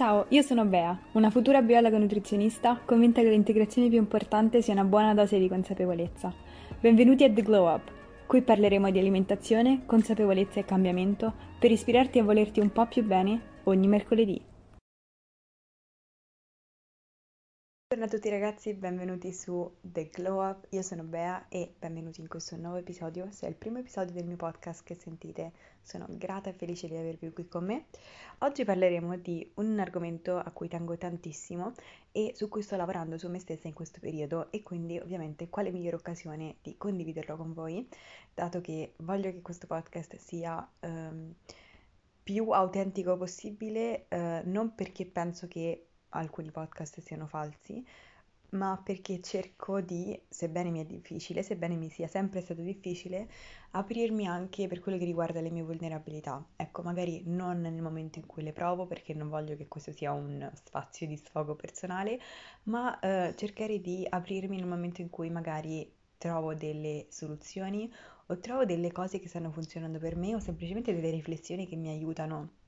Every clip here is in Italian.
Ciao, io sono Bea, una futura biologa nutrizionista convinta che l'integrazione più importante sia una buona dose di consapevolezza. Benvenuti a The Glow Up, qui parleremo di alimentazione, consapevolezza e cambiamento per ispirarti a volerti un po' più bene ogni mercoledì. Buongiorno a tutti ragazzi, benvenuti su The Glow Up, io sono Bea e benvenuti in questo nuovo episodio. Se è il primo episodio del mio podcast che sentite, sono grata e felice di avervi qui con me. Oggi parleremo di un argomento a cui tengo tantissimo e su cui sto lavorando su me stessa in questo periodo e quindi ovviamente quale migliore occasione di condividerlo con voi, dato che voglio che questo podcast sia... Um, più autentico possibile, uh, non perché penso che alcuni podcast siano falsi, ma perché cerco di, sebbene mi è difficile, sebbene mi sia sempre stato difficile, aprirmi anche per quello che riguarda le mie vulnerabilità. Ecco, magari non nel momento in cui le provo, perché non voglio che questo sia un spazio di sfogo personale, ma eh, cercare di aprirmi nel momento in cui magari trovo delle soluzioni o trovo delle cose che stanno funzionando per me o semplicemente delle riflessioni che mi aiutano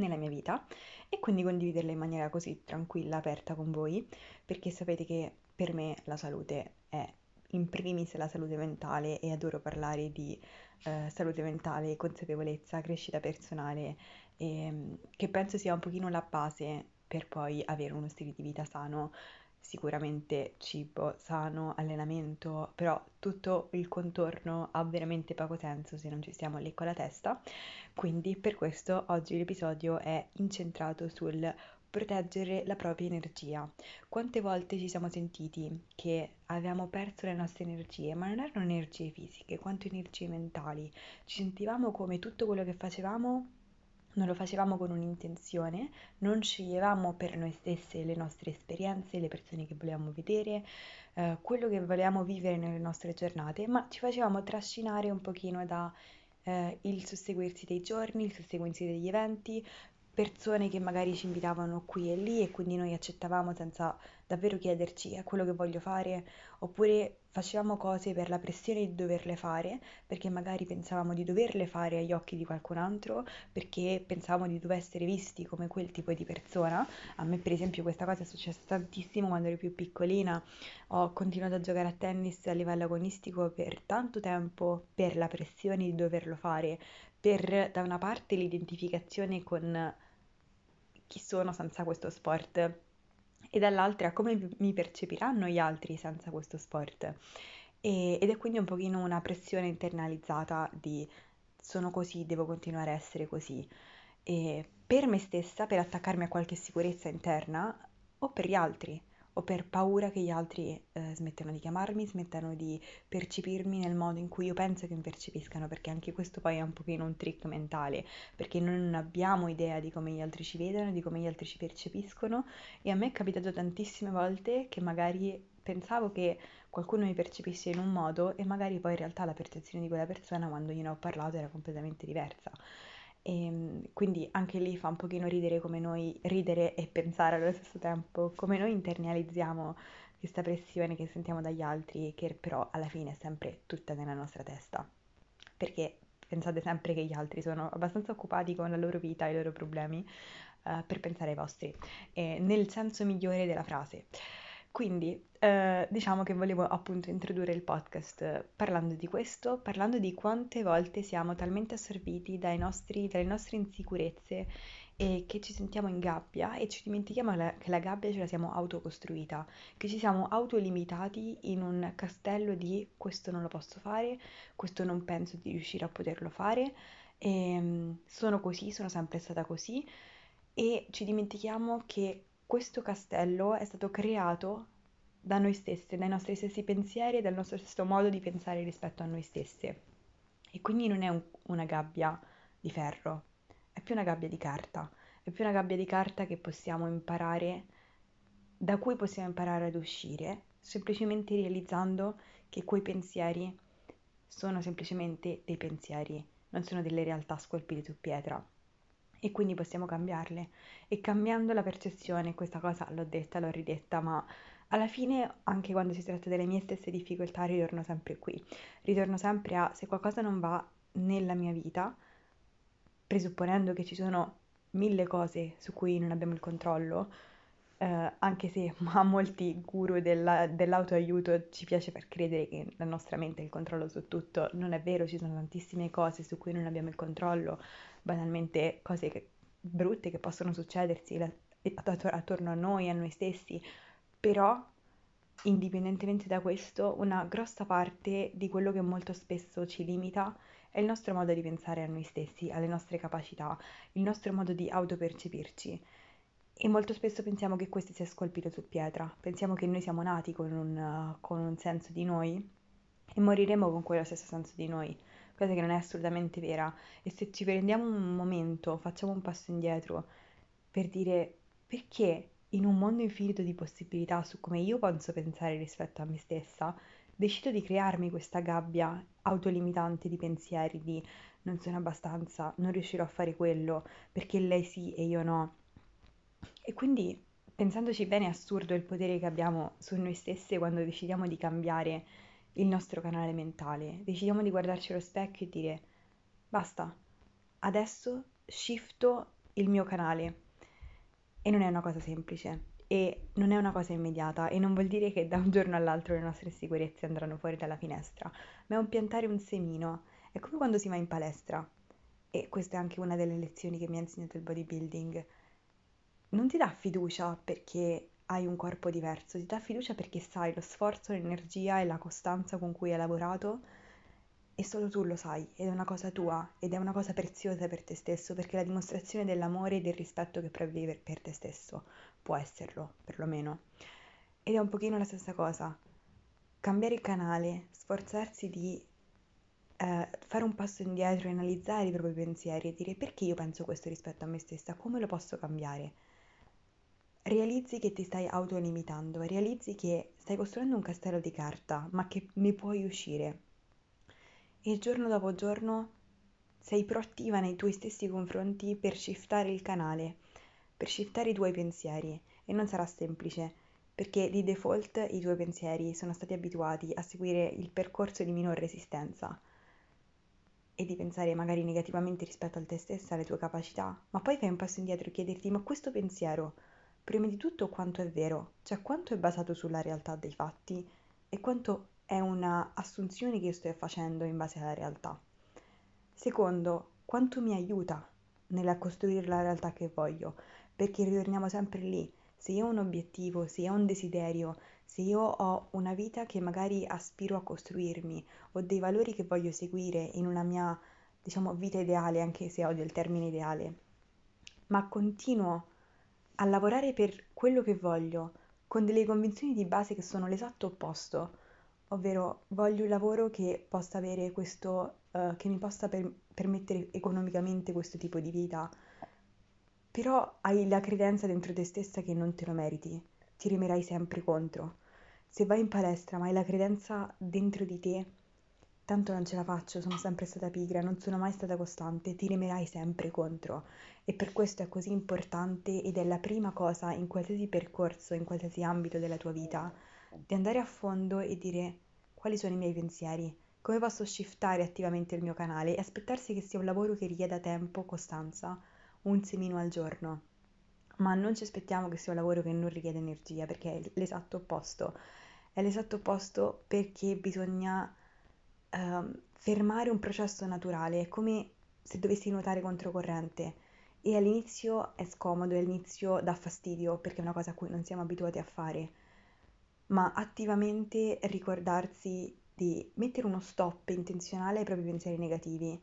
nella mia vita e quindi condividerla in maniera così tranquilla, aperta con voi, perché sapete che per me la salute è in primis la salute mentale e adoro parlare di eh, salute mentale, consapevolezza, crescita personale, e, ehm, che penso sia un pochino la base per poi avere uno stile di vita sano, sicuramente cibo sano, allenamento, però tutto il contorno ha veramente poco senso se non ci stiamo lì con la testa. Quindi per questo oggi l'episodio è incentrato sul proteggere la propria energia. Quante volte ci siamo sentiti che avevamo perso le nostre energie, ma non erano energie fisiche, quanto energie mentali. Ci sentivamo come tutto quello che facevamo non lo facevamo con un'intenzione, non sceglievamo per noi stesse le nostre esperienze, le persone che volevamo vedere, eh, quello che volevamo vivere nelle nostre giornate, ma ci facevamo trascinare un pochino da eh, il susseguirsi dei giorni, il susseguirsi degli eventi, persone che magari ci invitavano qui e lì e quindi noi accettavamo senza davvero chiederci è quello che voglio fare, oppure facevamo cose per la pressione di doverle fare, perché magari pensavamo di doverle fare agli occhi di qualcun altro, perché pensavamo di dover essere visti come quel tipo di persona. A me per esempio questa cosa è successa tantissimo quando ero più piccolina, ho continuato a giocare a tennis a livello agonistico per tanto tempo per la pressione di doverlo fare, per da una parte l'identificazione con chi sono senza questo sport e dall'altra come mi percepiranno gli altri senza questo sport. E, ed è quindi un pochino una pressione internalizzata di sono così, devo continuare a essere così. E per me stessa, per attaccarmi a qualche sicurezza interna o per gli altri o per paura che gli altri eh, smettano di chiamarmi, smettano di percepirmi nel modo in cui io penso che mi percepiscano, perché anche questo poi è un pochino un trick mentale, perché noi non abbiamo idea di come gli altri ci vedono, di come gli altri ci percepiscono e a me è capitato tantissime volte che magari pensavo che qualcuno mi percepisse in un modo e magari poi in realtà la percezione di quella persona quando gliene ho parlato era completamente diversa. E ehm, quindi anche lì fa un pochino ridere come noi, ridere e pensare allo stesso tempo, come noi internalizziamo questa pressione che sentiamo dagli altri, che però alla fine è sempre tutta nella nostra testa. Perché pensate sempre che gli altri sono abbastanza occupati con la loro vita e i loro problemi uh, per pensare ai vostri, eh, nel senso migliore della frase. Quindi eh, diciamo che volevo appunto introdurre il podcast eh, parlando di questo, parlando di quante volte siamo talmente assorbiti nostri, dalle nostre insicurezze e che ci sentiamo in gabbia e ci dimentichiamo la, che la gabbia ce la siamo autocostruita, che ci siamo autolimitati in un castello di questo non lo posso fare, questo non penso di riuscire a poterlo fare, e, ehm, sono così, sono sempre stata così e ci dimentichiamo che questo castello è stato creato da noi stesse, dai nostri stessi pensieri e dal nostro stesso modo di pensare rispetto a noi stesse. E quindi non è un, una gabbia di ferro, è più una gabbia di carta, è più una gabbia di carta che possiamo imparare, da cui possiamo imparare ad uscire, semplicemente realizzando che quei pensieri sono semplicemente dei pensieri, non sono delle realtà scolpite su pietra e quindi possiamo cambiarle. E cambiando la percezione, questa cosa l'ho detta, l'ho ridetta, ma alla fine, anche quando si tratta delle mie stesse difficoltà, ritorno sempre qui. Ritorno sempre a se qualcosa non va nella mia vita, presupponendo che ci sono mille cose su cui non abbiamo il controllo, eh, anche se a molti guru della- dell'autoaiuto ci piace far credere che la nostra mente ha il controllo su tutto, non è vero, ci sono tantissime cose su cui non abbiamo il controllo, banalmente cose che- brutte che possono succedersi la- att- attorno a noi, a noi stessi, però indipendentemente da questo, una grossa parte di quello che molto spesso ci limita è il nostro modo di pensare a noi stessi, alle nostre capacità, il nostro modo di autopercepirci. E molto spesso pensiamo che questo sia scolpito su pietra, pensiamo che noi siamo nati con un, con un senso di noi e moriremo con quello stesso senso di noi, cosa che non è assolutamente vera. E se ci prendiamo un momento, facciamo un passo indietro per dire perché in un mondo infinito di possibilità su come io posso pensare rispetto a me stessa, decido di crearmi questa gabbia autolimitante di pensieri di non sono abbastanza, non riuscirò a fare quello, perché lei sì e io no. E quindi, pensandoci bene, è assurdo il potere che abbiamo su noi stesse quando decidiamo di cambiare il nostro canale mentale. Decidiamo di guardarci allo specchio e dire basta, adesso shifto il mio canale. E non è una cosa semplice e non è una cosa immediata e non vuol dire che da un giorno all'altro le nostre sicurezze andranno fuori dalla finestra, ma è un piantare un semino. È come quando si va in palestra. E questa è anche una delle lezioni che mi ha insegnato il bodybuilding non ti dà fiducia perché hai un corpo diverso, ti dà fiducia perché sai lo sforzo, l'energia e la costanza con cui hai lavorato e solo tu lo sai ed è una cosa tua ed è una cosa preziosa per te stesso perché la dimostrazione dell'amore e del rispetto che provi per, per te stesso può esserlo, perlomeno. Ed è un pochino la stessa cosa. Cambiare il canale, sforzarsi di eh, fare un passo indietro e analizzare i propri pensieri e dire perché io penso questo rispetto a me stessa, come lo posso cambiare realizzi che ti stai autolimitando, realizzi che stai costruendo un castello di carta, ma che ne puoi uscire. E giorno dopo giorno sei proattiva nei tuoi stessi confronti per shiftare il canale, per shiftare i tuoi pensieri. E non sarà semplice, perché di default i tuoi pensieri sono stati abituati a seguire il percorso di minor resistenza e di pensare magari negativamente rispetto a te stessa, alle tue capacità, ma poi fai un passo indietro e chiederti ma questo pensiero prima di tutto quanto è vero, cioè quanto è basato sulla realtà dei fatti e quanto è una assunzione che io sto facendo in base alla realtà. Secondo, quanto mi aiuta nella costruire la realtà che voglio, perché ritorniamo sempre lì. Se io ho un obiettivo, se io ho un desiderio, se io ho una vita che magari aspiro a costruirmi, ho dei valori che voglio seguire in una mia, diciamo, vita ideale, anche se odio il termine ideale, ma continuo a lavorare per quello che voglio, con delle convinzioni di base che sono l'esatto opposto, ovvero voglio un lavoro che possa avere questo, uh, che mi possa per- permettere economicamente questo tipo di vita, però hai la credenza dentro te stessa che non te lo meriti, ti remerai sempre contro. Se vai in palestra ma hai la credenza dentro di te tanto non ce la faccio, sono sempre stata pigra, non sono mai stata costante, ti remerai sempre contro. E per questo è così importante ed è la prima cosa in qualsiasi percorso, in qualsiasi ambito della tua vita, di andare a fondo e dire quali sono i miei pensieri, come posso shiftare attivamente il mio canale e aspettarsi che sia un lavoro che richieda tempo, costanza, un semino al giorno. Ma non ci aspettiamo che sia un lavoro che non richiede energia, perché è l'esatto opposto. È l'esatto opposto perché bisogna uh, fermare un processo naturale, è come se dovessi nuotare controcorrente. E all'inizio è scomodo, all'inizio dà fastidio perché è una cosa a cui non siamo abituati a fare, ma attivamente ricordarsi di mettere uno stop intenzionale ai propri pensieri negativi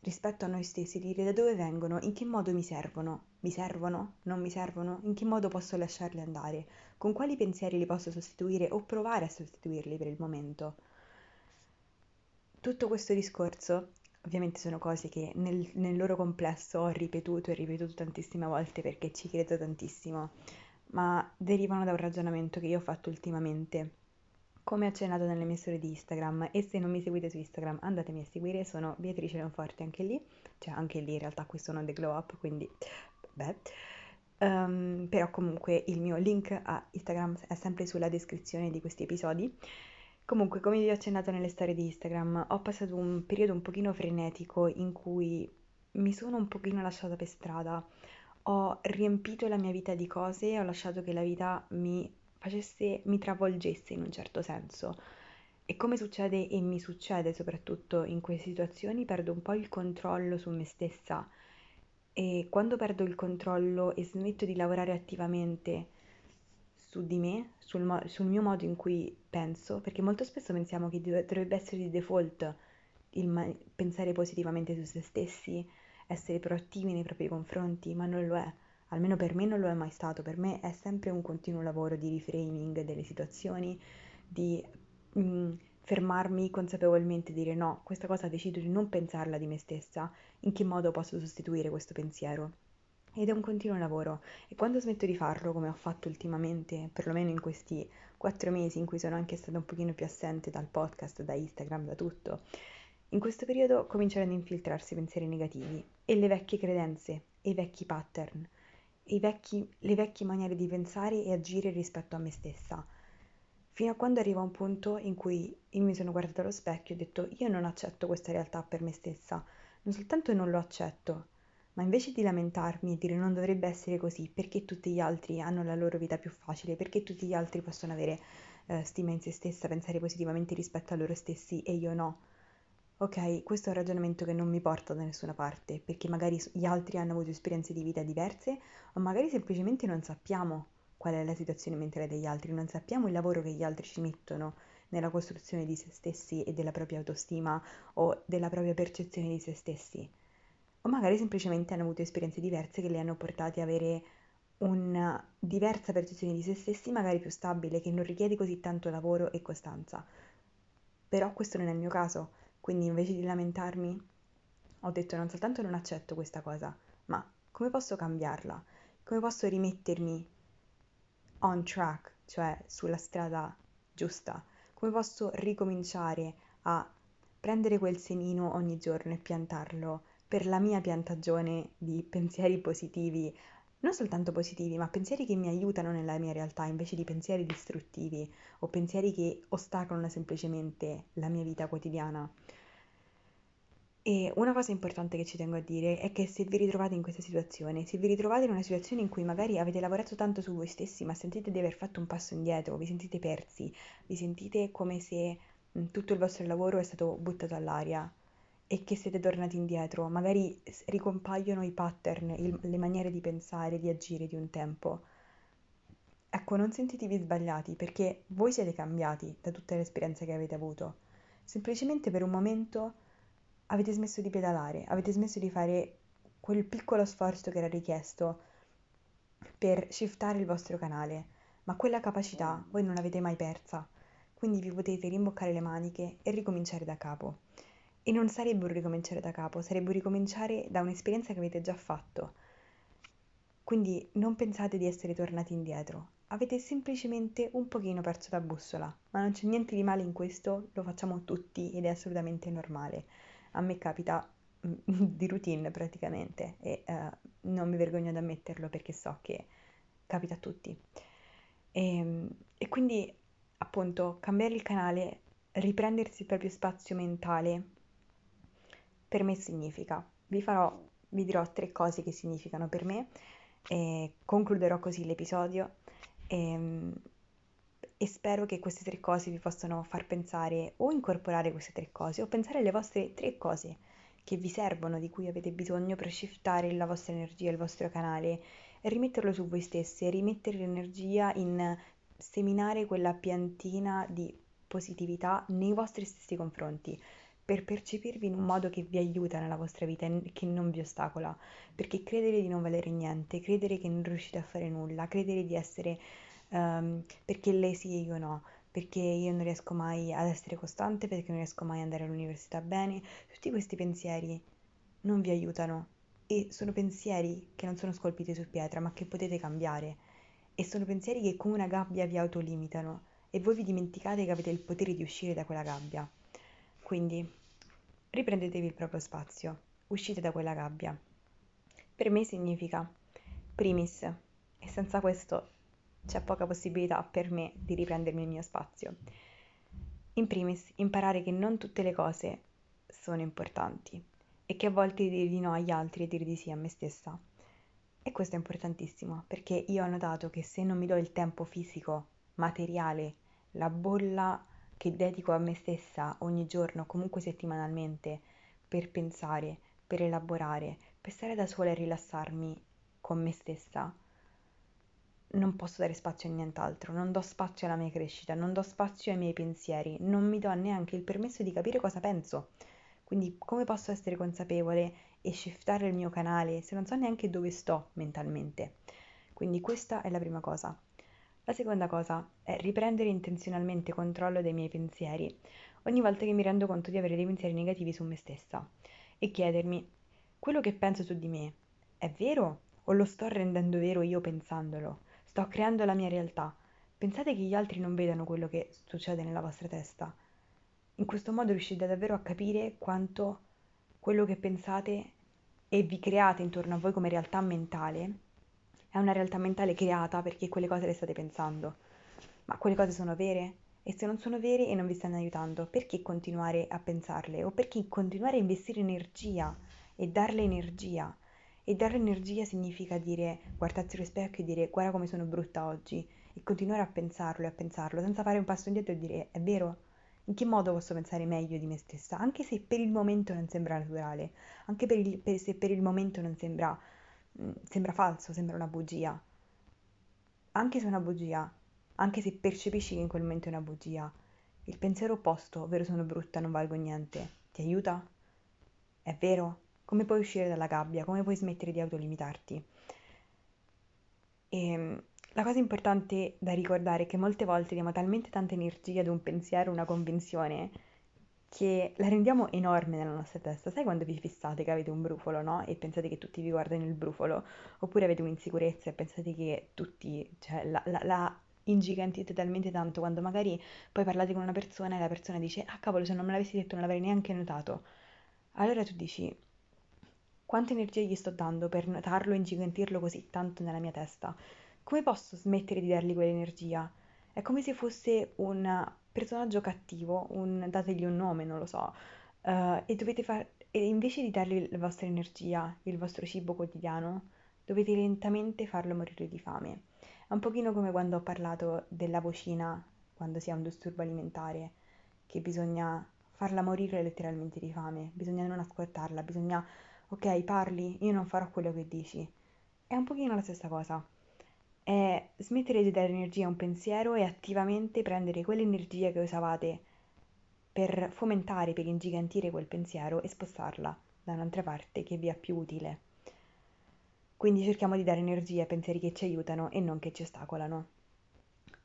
rispetto a noi stessi, dire da dove vengono, in che modo mi servono, mi servono, non mi servono, in che modo posso lasciarli andare, con quali pensieri li posso sostituire o provare a sostituirli per il momento tutto questo discorso ovviamente sono cose che nel, nel, loro complesso ho ripetuto e ripetuto tantissime volte perché ci credo tantissimo, ma derivano da un ragionamento che io ho fatto ultimamente. Come accennato nelle mie storie di Instagram, e se non mi seguite su Instagram andatemi a seguire, sono Beatrice Leonforte anche lì, cioè anche lì in realtà qui sono The Glow Up, quindi beh. Um, però comunque il mio link a Instagram è sempre sulla descrizione di questi episodi Comunque, come vi ho accennato nelle storie di Instagram, ho passato un periodo un pochino frenetico in cui mi sono un pochino lasciata per strada, ho riempito la mia vita di cose ho lasciato che la vita mi facesse, mi travolgesse in un certo senso. E come succede e mi succede soprattutto in queste situazioni, perdo un po' il controllo su me stessa e quando perdo il controllo e smetto di lavorare attivamente su di me, sul, mo- sul mio modo in cui penso, perché molto spesso pensiamo che dovrebbe essere di default il ma- pensare positivamente su se stessi, essere proattivi nei propri confronti, ma non lo è. Almeno per me non lo è mai stato, per me è sempre un continuo lavoro di reframing delle situazioni, di mh, mm, fermarmi consapevolmente dire no, questa cosa decido di non pensarla di me stessa, in che modo posso sostituire questo pensiero? Ed è un continuo lavoro e quando smetto di farlo, come ho fatto ultimamente, perlomeno in questi quattro mesi in cui sono anche stata un pochino più assente dal podcast, da Instagram, da tutto, in questo periodo cominciano ad infiltrarsi pensieri negativi e le vecchie credenze e i vecchi pattern, i vecchi, le vecchie maniere di pensare e agire rispetto a me stessa. Fino a quando arriva un punto in cui io mi sono guardata allo specchio e ho detto io non accetto questa realtà per me stessa, non soltanto non lo accetto, ma invece di lamentarmi e dire non dovrebbe essere così, perché tutti gli altri hanno la loro vita più facile, perché tutti gli altri possono avere eh, stima in se stessa, pensare positivamente rispetto a loro stessi e io no. Ok, questo è un ragionamento che non mi porta da nessuna parte, perché magari gli altri hanno avuto esperienze di vita diverse o magari semplicemente non sappiamo qual è la situazione mentale degli altri, non sappiamo il lavoro che gli altri ci mettono nella costruzione di se stessi e della propria autostima o della propria percezione di se stessi o magari semplicemente hanno avuto esperienze diverse che li hanno portati ad avere una diversa percezione di se stessi, magari più stabile, che non richiede così tanto lavoro e costanza. Però questo non è il mio caso, quindi invece di lamentarmi ho detto non soltanto non accetto questa cosa, ma come posso cambiarla? Come posso rimettermi on track, cioè sulla strada giusta? Come posso ricominciare a prendere quel semino ogni giorno e piantarlo per la mia piantagione di pensieri positivi, non soltanto positivi, ma pensieri che mi aiutano nella mia realtà invece di pensieri distruttivi o pensieri che ostacolano semplicemente la mia vita quotidiana. E una cosa importante che ci tengo a dire è che se vi ritrovate in questa situazione, se vi ritrovate in una situazione in cui magari avete lavorato tanto su voi stessi, ma sentite di aver fatto un passo indietro, vi sentite persi, vi sentite come se tutto il vostro lavoro è stato buttato all'aria, e che siete tornati indietro, magari ricompaiono i pattern, il, le maniere di pensare, di agire di un tempo. Ecco, non sentitevi sbagliati perché voi siete cambiati da tutte le esperienze che avete avuto. Semplicemente per un momento avete smesso di pedalare, avete smesso di fare quel piccolo sforzo che era richiesto per shiftare il vostro canale, ma quella capacità voi non l'avete mai persa, quindi vi potete rimboccare le maniche e ricominciare da capo. E non sarebbe un ricominciare da capo, sarebbe un ricominciare da un'esperienza che avete già fatto. Quindi non pensate di essere tornati indietro, avete semplicemente un pochino perso la bussola, ma non c'è niente di male in questo, lo facciamo tutti ed è assolutamente normale. A me capita mm, di routine praticamente e uh, non mi vergogno ad ammetterlo perché so che capita a tutti. E, ehm, e quindi appunto cambiare il canale, riprendersi il proprio spazio mentale per me significa. Vi farò, vi dirò tre cose che significano per me e concluderò così l'episodio e, ehm, e spero che queste tre cose vi possano far pensare o incorporare queste tre cose o pensare alle vostre tre cose che vi servono, di cui avete bisogno per shiftare la vostra energia, il vostro canale e rimetterlo su voi stessi rimettere l'energia in seminare quella piantina di positività nei vostri stessi confronti per percepirvi in un modo che vi aiuta nella vostra vita e che non vi ostacola, perché credere di non valere niente, credere che non riuscite a fare nulla, credere di essere um, perché lei sì e io no, perché io non riesco mai ad essere costante, perché non riesco mai ad andare all'università bene, tutti questi pensieri non vi aiutano. E sono pensieri che non sono scolpiti su pietra, ma che potete cambiare. E sono pensieri che come una gabbia vi autolimitano. E voi vi dimenticate che avete il potere di uscire da quella gabbia. Quindi riprendetevi il proprio spazio, uscite da quella gabbia. Per me significa primis e senza questo c'è poca possibilità per me di riprendermi il mio spazio. In primis, imparare che non tutte le cose sono importanti e che a volte dire di no agli altri e dire di sì a me stessa. E questo è importantissimo perché io ho notato che se non mi do il tempo fisico, materiale, la bolla che dedico a me stessa ogni giorno, comunque settimanalmente, per pensare, per elaborare, per stare da sola e rilassarmi con me stessa, non posso dare spazio a nient'altro, non do spazio alla mia crescita, non do spazio ai miei pensieri, non mi do neanche il permesso di capire cosa penso. Quindi come posso essere consapevole e shiftare il mio canale se non so neanche dove sto mentalmente? Quindi questa è la prima cosa. La seconda cosa è riprendere intenzionalmente controllo dei miei pensieri ogni volta che mi rendo conto di avere dei pensieri negativi su me stessa e chiedermi quello che penso su di me è vero o lo sto rendendo vero io pensandolo? Sto creando la mia realtà. Pensate che gli altri non vedano quello che succede nella vostra testa? In questo modo riuscite davvero a capire quanto quello che pensate e vi create intorno a voi come realtà mentale è una realtà mentale creata perché quelle cose le state pensando. Ma quelle cose sono vere? E se non sono vere e non vi stanno aiutando, perché continuare a pensarle? O perché continuare a investire energia e darle energia? E dare energia significa dire guardarsi allo specchio e dire guarda come sono brutta oggi e continuare a pensarlo e a pensarlo senza fare un passo indietro e dire è vero, in che modo posso pensare meglio di me stessa, anche se per il momento non sembra naturale, anche per il, per, se per il momento non sembra, sembra falso, sembra una bugia. Anche se è una bugia, anche se percepisci che in quel momento è una bugia, il pensiero opposto, ovvero sono brutta, non valgo niente, ti aiuta? È vero? Come puoi uscire dalla gabbia? Come puoi smettere di autolimitarti? E ehm, la cosa importante da ricordare è che molte volte diamo talmente tanta energia ad un pensiero, una convinzione, che la rendiamo enorme nella nostra testa. Sai quando vi fissate che avete un brufolo, no? E pensate che tutti vi guardano il brufolo? Oppure avete un'insicurezza e pensate che tutti, cioè, la, la, la ingigantite talmente tanto quando magari poi parlate con una persona e la persona dice ah cavolo se non me l'avessi detto non l'avrei neanche notato allora tu dici quanta energia gli sto dando per notarlo e ingigantirlo così tanto nella mia testa come posso smettere di dargli quell'energia? È come se fosse un personaggio cattivo, un, dategli un nome, non lo so, uh, e dovete fare, e invece di dargli la vostra energia, il vostro cibo quotidiano, dovete lentamente farlo morire di fame. È un pochino come quando ho parlato della vocina quando si ha un disturbo alimentare, che bisogna farla morire letteralmente di fame, bisogna non ascoltarla, bisogna, ok, parli, io non farò quello che dici. È un pochino la stessa cosa è smettere di dare energia a un pensiero e attivamente prendere quell'energia che usavate per fomentare, per ingigantire quel pensiero e spostarla da un'altra parte che vi è più utile. Quindi cerchiamo di dare energia a pensieri che ci aiutano e non che ci ostacolano.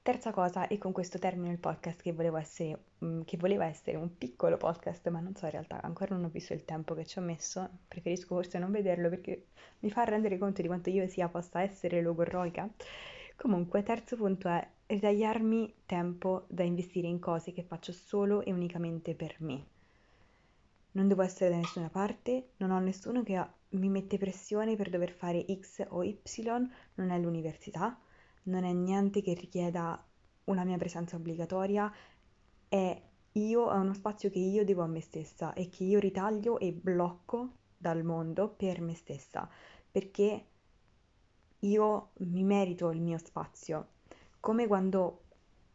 Terza cosa, e con questo termino il podcast che, essere, mm, che voleva essere un piccolo podcast, ma non so in realtà, ancora non ho visto il tempo che ci ho messo, preferisco forse non vederlo perché mi fa rendere conto di quanto io sia possa essere logorroica. Comunque, terzo punto è ritagliarmi tempo da investire in cose che faccio solo e unicamente per me. Non devo essere da nessuna parte, non ho nessuno che mi mette pressione per dover fare X o Y, non è l'università non è niente che richieda una mia presenza obbligatoria, è io, è uno spazio che io devo a me stessa e che io ritaglio e blocco dal mondo per me stessa, perché io mi merito il mio spazio. Come quando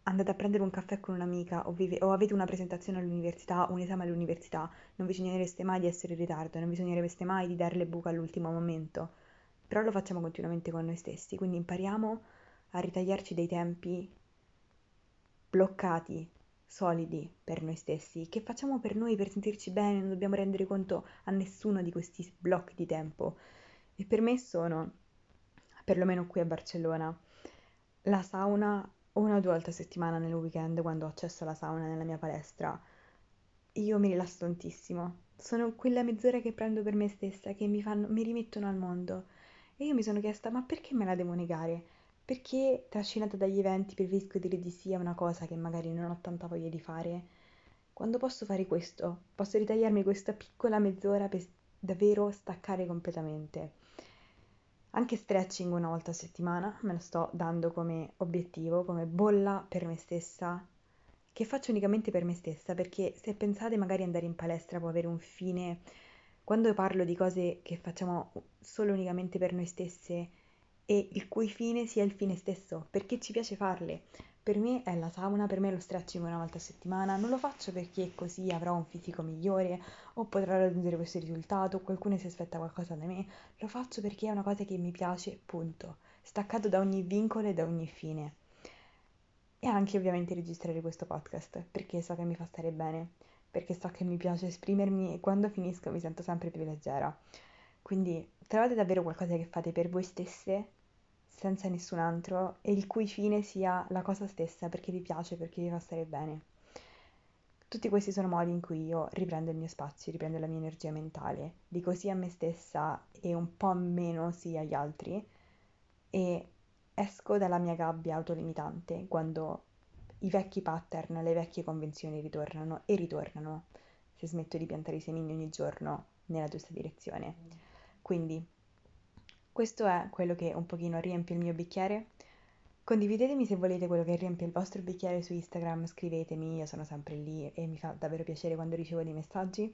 andate a prendere un caffè con un'amica o, vive, o avete una presentazione all'università, un esame all'università, non bisognereste mai di essere in ritardo, non bisognereste mai di dare le buche all'ultimo momento, però lo facciamo continuamente con noi stessi, quindi impariamo a ritagliarci dei tempi bloccati, solidi per noi stessi, che facciamo per noi per sentirci bene, non dobbiamo rendere conto a nessuno di questi blocchi di tempo. E per me sono, perlomeno qui a Barcellona, la sauna una o due volte a settimana nel weekend quando ho accesso alla sauna nella mia palestra. Io mi rilasso tantissimo. Sono quella mezz'ora che prendo per me stessa, che mi, fanno, mi rimettono al mondo. E io mi sono chiesta, ma perché me la devo negare? Perché trascinata dagli eventi preferisco dire di sì a una cosa che magari non ho tanta voglia di fare? Quando posso fare questo, posso ritagliarmi questa piccola mezz'ora per davvero staccare completamente. Anche stretching una volta a settimana me lo sto dando come obiettivo, come bolla per me stessa, che faccio unicamente per me stessa, perché se pensate magari andare in palestra può avere un fine quando parlo di cose che facciamo solo unicamente per noi stesse e il cui fine sia il fine stesso, perché ci piace farle. Per me è la sauna, per me è lo stretching una volta a settimana, non lo faccio perché così avrò un fisico migliore o potrò raggiungere questo risultato, qualcuno si aspetta qualcosa da me, lo faccio perché è una cosa che mi piace, punto, staccato da ogni vincolo e da ogni fine. E anche ovviamente registrare questo podcast, perché so che mi fa stare bene, perché so che mi piace esprimermi e quando finisco mi sento sempre più leggera. Quindi trovate davvero qualcosa che fate per voi stesse senza nessun altro e il cui fine sia la cosa stessa perché vi piace, perché vi fa stare bene. Tutti questi sono modi in cui io riprendo il mio spazio, riprendo la mia energia mentale, dico sì a me stessa e un po' meno sì agli altri e esco dalla mia gabbia autolimitante quando i vecchi pattern, le vecchie convenzioni ritornano e ritornano se smetto di piantare i semini ogni giorno nella giusta direzione. Quindi questo è quello che un pochino riempie il mio bicchiere. Condividetemi se volete quello che riempie il vostro bicchiere su Instagram, scrivetemi, io sono sempre lì e mi fa davvero piacere quando ricevo dei messaggi.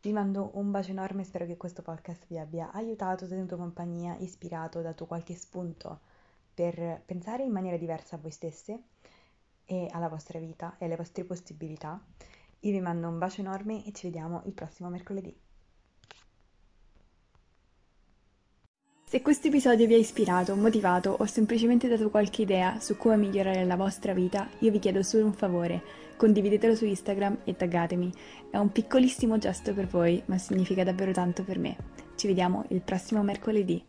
Vi mando un bacio enorme, spero che questo podcast vi abbia aiutato, tenuto compagnia, ispirato, dato qualche spunto per pensare in maniera diversa a voi stesse e alla vostra vita e alle vostre possibilità. Io vi mando un bacio enorme e ci vediamo il prossimo mercoledì. Se questo episodio vi ha ispirato, motivato o semplicemente dato qualche idea su come migliorare la vostra vita, io vi chiedo solo un favore, condividetelo su Instagram e taggatemi. È un piccolissimo gesto per voi, ma significa davvero tanto per me. Ci vediamo il prossimo mercoledì.